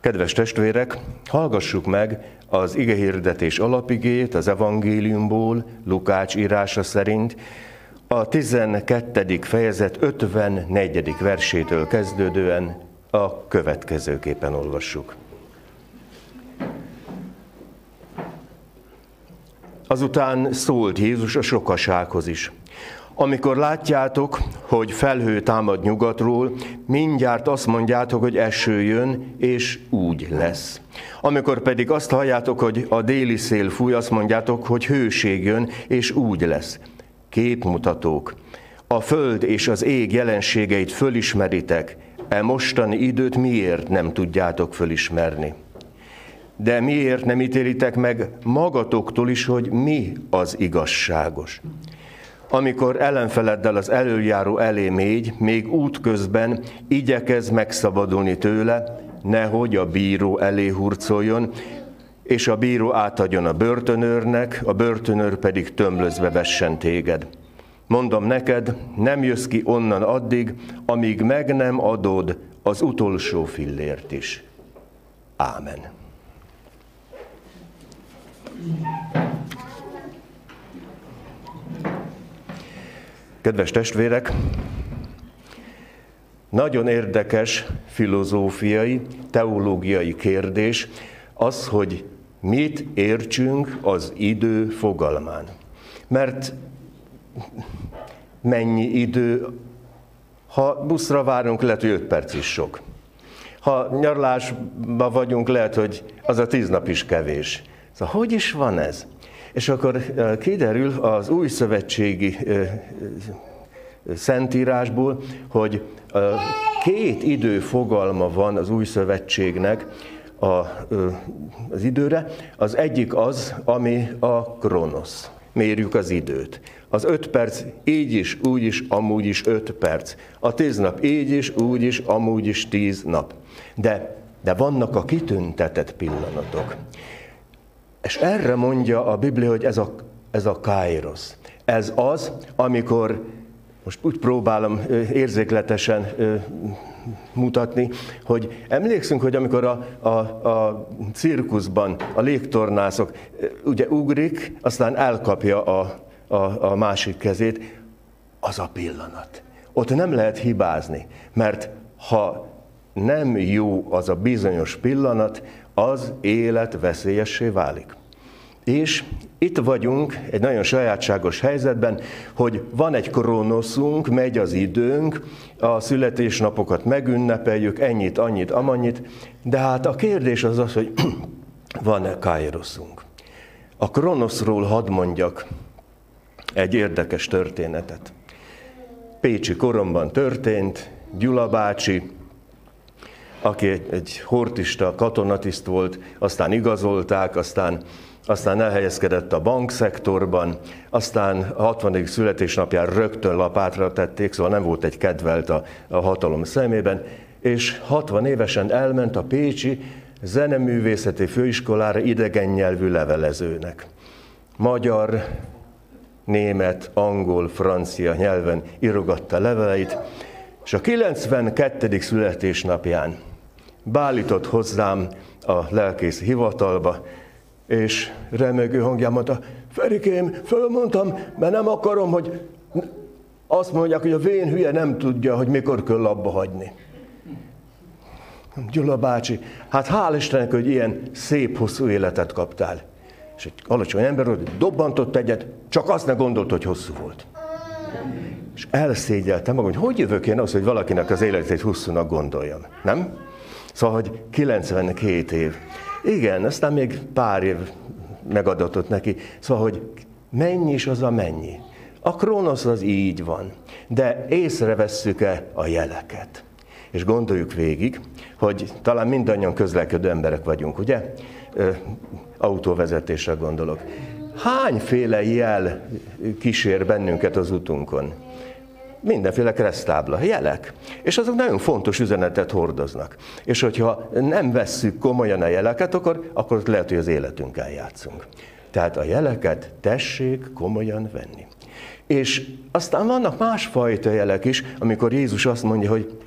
Kedves testvérek, hallgassuk meg az igehirdetés alapigét az evangéliumból, Lukács írása szerint, a 12. fejezet 54. versétől kezdődően a következőképpen olvassuk. Azután szólt Jézus a sokasághoz is. Amikor látjátok, hogy felhő támad nyugatról, mindjárt azt mondjátok, hogy eső jön, és úgy lesz. Amikor pedig azt halljátok, hogy a déli szél fúj, azt mondjátok, hogy hőség jön, és úgy lesz. Képmutatók. A föld és az ég jelenségeit fölismeritek, e mostani időt miért nem tudjátok fölismerni? De miért nem ítélitek meg magatoktól is, hogy mi az igazságos? Amikor ellenfeleddel az előjáró elé mégy, még útközben igyekez megszabadulni tőle, nehogy a bíró elé hurcoljon, és a bíró átadjon a börtönőrnek, a börtönőr pedig tömlözve vessen téged. Mondom neked, nem jössz ki onnan addig, amíg meg nem adod az utolsó fillért is. Ámen. Kedves testvérek, nagyon érdekes filozófiai, teológiai kérdés az, hogy mit értsünk az idő fogalmán. Mert mennyi idő, ha buszra várunk, lehet, hogy 5 perc is sok. Ha nyarlásban vagyunk, lehet, hogy az a tíz nap is kevés. Szóval hogy is van ez? És akkor kiderül az új szövetségi szentírásból, hogy két idő fogalma van az új szövetségnek a, az időre. Az egyik az, ami a kronosz. Mérjük az időt. Az öt perc így is, úgy is, amúgy is öt perc. A tíz nap így is, úgy is, amúgy is tíz nap. De, de vannak a kitüntetett pillanatok. És erre mondja a Biblia, hogy ez a, ez a kairos. Ez az, amikor, most úgy próbálom érzékletesen mutatni, hogy emlékszünk, hogy amikor a, a, a cirkuszban a légtornászok ugye ugrik, aztán elkapja a, a, a másik kezét, az a pillanat. Ott nem lehet hibázni, mert ha nem jó az a bizonyos pillanat, az élet veszélyessé válik. És itt vagyunk egy nagyon sajátságos helyzetben, hogy van egy kronoszunk, megy az időnk, a születésnapokat megünnepeljük, ennyit, annyit, amannyit, de hát a kérdés az az, hogy van-e kairoszunk. A kronoszról hadd mondjak egy érdekes történetet. Pécsi koromban történt, Gyula bácsi aki egy, egy hortista, katonatiszt volt, aztán igazolták, aztán, aztán elhelyezkedett a bankszektorban, aztán a 60. születésnapján rögtön lapátra tették, szóval nem volt egy kedvelt a, a hatalom szemében, és 60 évesen elment a Pécsi Zeneművészeti Főiskolára idegen nyelvű levelezőnek. Magyar, német, angol, francia nyelven írogatta leveleit, és a 92. születésnapján bálított hozzám a lelkész hivatalba, és remegő hangján mondta, Ferikém, fölmondtam, mert nem akarom, hogy azt mondják, hogy a vén hülye nem tudja, hogy mikor kell abba hagyni. Gyula bácsi, hát hál' Istennek, hogy ilyen szép, hosszú életet kaptál. És egy alacsony ember volt, dobbantott egyet, csak azt ne gondolt, hogy hosszú volt. És elszégyeltem magam, hogy hogy jövök én az, hogy valakinek az életét hosszúnak gondoljam. Nem? Szóval, hogy 92 év. Igen, aztán még pár év megadatott neki. Szóval, hogy mennyi is az a mennyi. A Kronosz az így van, de észrevesszük-e a jeleket? És gondoljuk végig, hogy talán mindannyian közlekedő emberek vagyunk, ugye? Ö, autóvezetésre gondolok. Hányféle jel kísér bennünket az utunkon? Mindenféle keresztábla, jelek. És azok nagyon fontos üzenetet hordoznak. És hogyha nem vesszük komolyan a jeleket, akkor, akkor lehet, hogy az életünkkel játszunk. Tehát a jeleket tessék komolyan venni. És aztán vannak másfajta jelek is, amikor Jézus azt mondja, hogy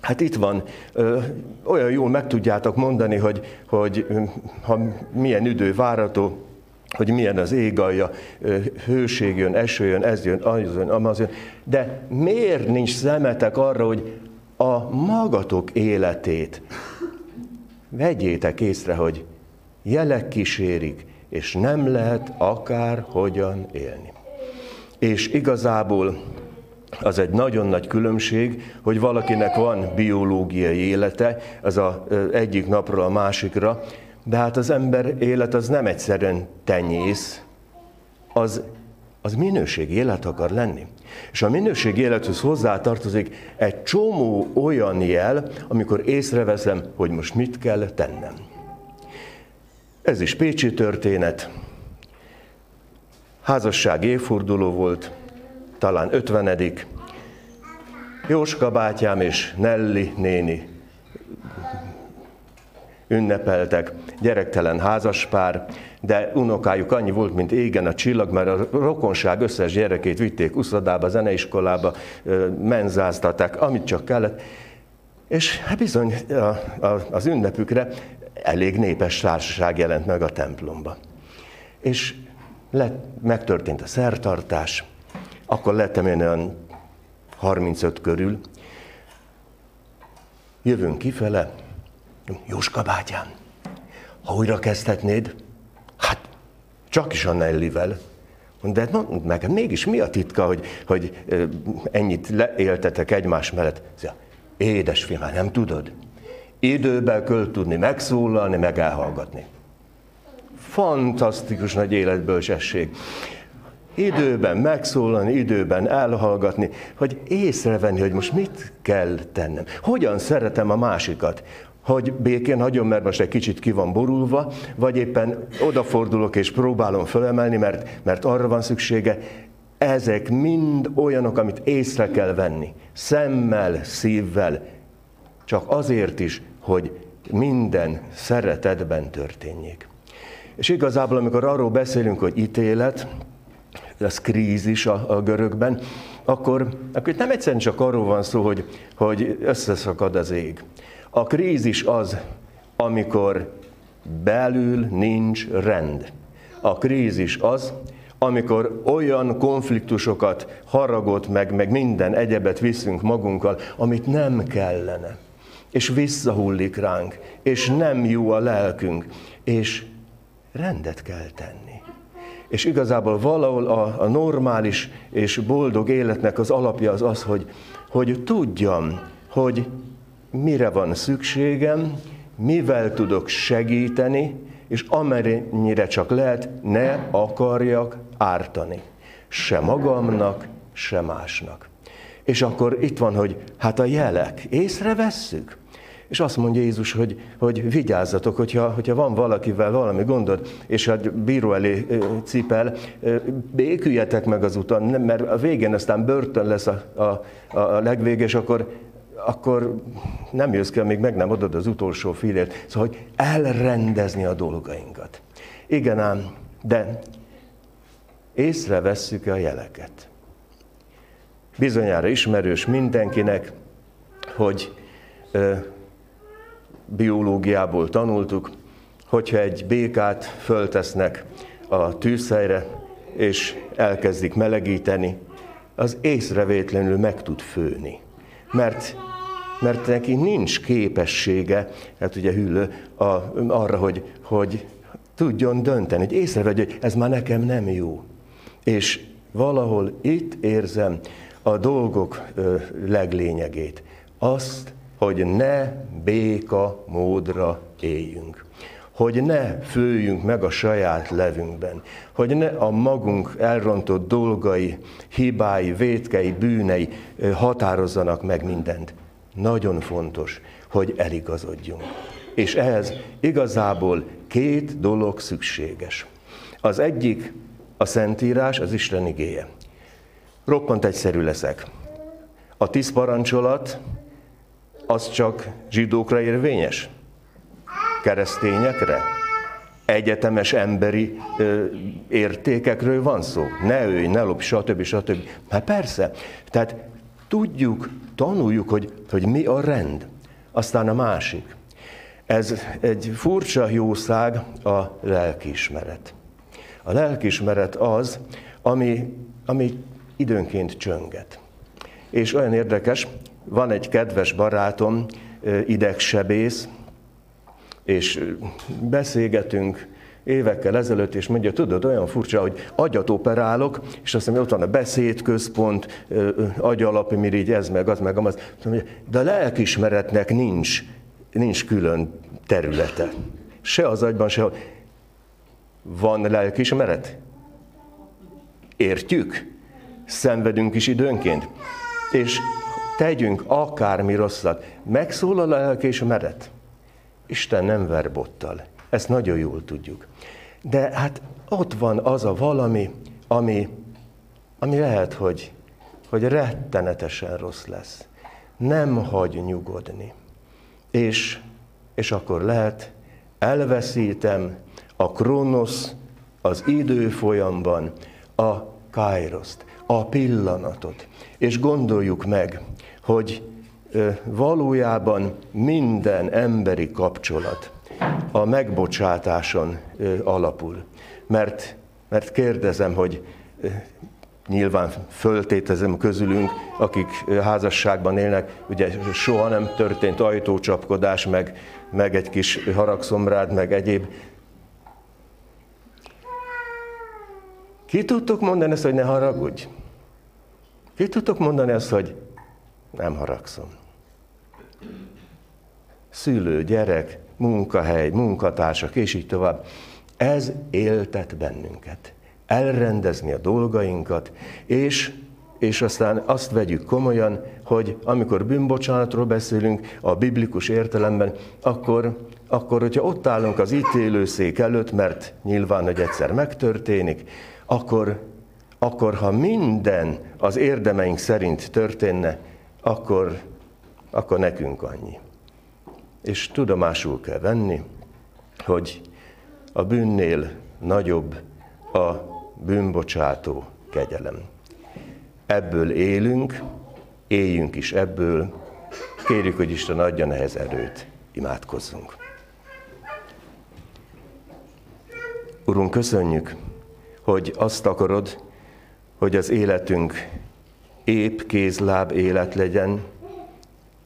Hát itt van, ö, olyan jól meg tudjátok mondani, hogy, hogy ha milyen idő várható, hogy milyen az ég alja, hőség jön, eső jön, ez jön, az jön, amaz jön. De miért nincs szemetek arra, hogy a magatok életét vegyétek észre, hogy jelek kísérik, és nem lehet akár hogyan élni. És igazából az egy nagyon nagy különbség, hogy valakinek van biológiai élete, az a egyik napról a másikra, de hát az ember élet az nem egyszerűen tenyész, az, az minőségi élet akar lenni. És a minőségi élethez hozzátartozik egy csomó olyan jel, amikor észreveszem, hogy most mit kell tennem. Ez is Pécsi történet. Házasság évforduló volt, talán ötvenedik. Jóska bátyám és Nelli néni ünnepeltek, gyerektelen házaspár, de unokájuk annyi volt, mint égen a csillag, mert a rokonság összes gyerekét vitték uszodába, zeneiskolába, menzáztatták, amit csak kellett. És hát bizony az ünnepükre elég népes társaság jelent meg a templomba. És lett, megtörtént a szertartás, akkor lettem én olyan 35 körül, jövünk kifele, Jóska bátyám, ha újra kezdhetnéd, hát csak is a Nellivel. De mondd meg, mégis mi a titka, hogy, hogy ennyit leéltetek egymás mellett? Édesfiam, hát nem tudod? Időben kell tudni megszólalni, meg elhallgatni. Fantasztikus nagy életbölcsesség. Időben megszólalni, időben elhallgatni, hogy észrevenni, hogy most mit kell tennem. Hogyan szeretem a másikat hogy békén hagyom, mert most egy kicsit ki van borulva, vagy éppen odafordulok és próbálom fölemelni, mert, mert arra van szüksége. Ezek mind olyanok, amit észre kell venni. Szemmel, szívvel. Csak azért is, hogy minden szeretetben történjék. És igazából, amikor arról beszélünk, hogy ítélet, ez krízis a, a görögben, akkor, akkor nem egyszerűen csak arról van szó, hogy, hogy összeszakad az ég, a krízis az, amikor belül nincs rend. A krízis az, amikor olyan konfliktusokat, haragot, meg, meg minden egyebet viszünk magunkkal, amit nem kellene. És visszahullik ránk, és nem jó a lelkünk, és rendet kell tenni. És igazából valahol a, a normális és boldog életnek az alapja az az, hogy, hogy tudjam, hogy mire van szükségem, mivel tudok segíteni, és amennyire csak lehet, ne akarjak ártani. Se magamnak, se másnak. És akkor itt van, hogy hát a jelek, észrevesszük. És azt mondja Jézus, hogy, hogy vigyázzatok, hogyha, hogyha van valakivel valami gondod, és hát bíró elé cipel, béküljetek meg az uton, mert a végén aztán börtön lesz a, a, a legvéges, akkor akkor nem jössz ki, amíg meg nem adod az utolsó filért. Szóval, hogy elrendezni a dolgainkat. Igen ám, de észrevesszük a jeleket. Bizonyára ismerős mindenkinek, hogy ö, biológiából tanultuk, hogyha egy békát föltesznek a tűzhelyre, és elkezdik melegíteni, az észrevétlenül meg tud főni. Mert mert neki nincs képessége, hát ugye hüllő, a, arra, hogy, hogy tudjon dönteni, hogy észrevegye, hogy ez már nekem nem jó. És valahol itt érzem a dolgok ö, leglényegét. Azt, hogy ne béka módra éljünk. Hogy ne főjünk meg a saját levünkben. Hogy ne a magunk elrontott dolgai, hibái, vétkei, bűnei határozzanak meg mindent nagyon fontos, hogy eligazodjunk. És ehhez igazából két dolog szükséges. Az egyik a Szentírás, az Isten igéje. Roppant egyszerű leszek. A tíz parancsolat az csak zsidókra érvényes? Keresztényekre? Egyetemes emberi ö, értékekről van szó? Ne ölj, ne lopj, stb. stb. Hát persze. Tehát Tudjuk, tanuljuk, hogy, hogy mi a rend. Aztán a másik. Ez egy furcsa jószág, a lelkiismeret. A lelkiismeret az, ami, ami időnként csönget. És olyan érdekes, van egy kedves barátom, idegsebész, és beszélgetünk évekkel ezelőtt, és mondja, tudod, olyan furcsa, hogy agyat operálok, és azt mondja, ott van a beszédközpont, agyalapmirigy, ez meg, az meg, az. De a lelkismeretnek nincs, nincs külön területe. Se az agyban, se van lelkismeret? Értjük? Szenvedünk is időnként. És tegyünk akármi rosszat. Megszólal a lelkismeret? Isten nem ver bottal. Ezt nagyon jól tudjuk. De hát ott van az a valami, ami, ami lehet, hogy, hogy rettenetesen rossz lesz. Nem hagy nyugodni. És, és akkor lehet, elveszítem a kronosz az idő folyamban, a kairoszt, a pillanatot. És gondoljuk meg, hogy valójában minden emberi kapcsolat a megbocsátáson alapul. Mert, mert kérdezem, hogy nyilván föltétezem közülünk, akik házasságban élnek, ugye soha nem történt ajtócsapkodás, meg, meg egy kis haragszomrád, meg egyéb. Ki tudtok mondani ezt, hogy ne haragudj? Ki tudtok mondani ezt, hogy nem haragszom? Szülő, gyerek, munkahely, munkatársak, és így tovább. Ez éltet bennünket. Elrendezni a dolgainkat, és, és aztán azt vegyük komolyan, hogy amikor bűnbocsánatról beszélünk a biblikus értelemben, akkor, akkor hogyha ott állunk az ítélőszék előtt, mert nyilván, hogy egyszer megtörténik, akkor, akkor ha minden az érdemeink szerint történne, akkor, akkor nekünk annyi és tudomásul kell venni, hogy a bűnnél nagyobb a bűnbocsátó kegyelem. Ebből élünk, éljünk is ebből, kérjük, hogy Isten adja nehez erőt, imádkozzunk. Urunk, köszönjük, hogy azt akarod, hogy az életünk épp kézláb élet legyen,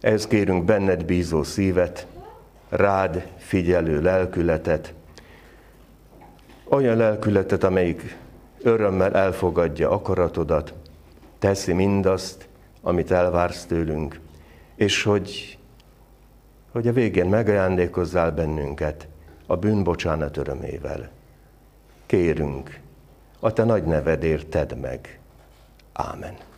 ez kérünk benned bízó szívet, rád figyelő lelkületet, olyan lelkületet, amelyik örömmel elfogadja akaratodat, teszi mindazt, amit elvársz tőlünk, és hogy, hogy a végén megajándékozzál bennünket a bűnbocsánat örömével. Kérünk, a te nagy nevedért tedd meg. Ámen.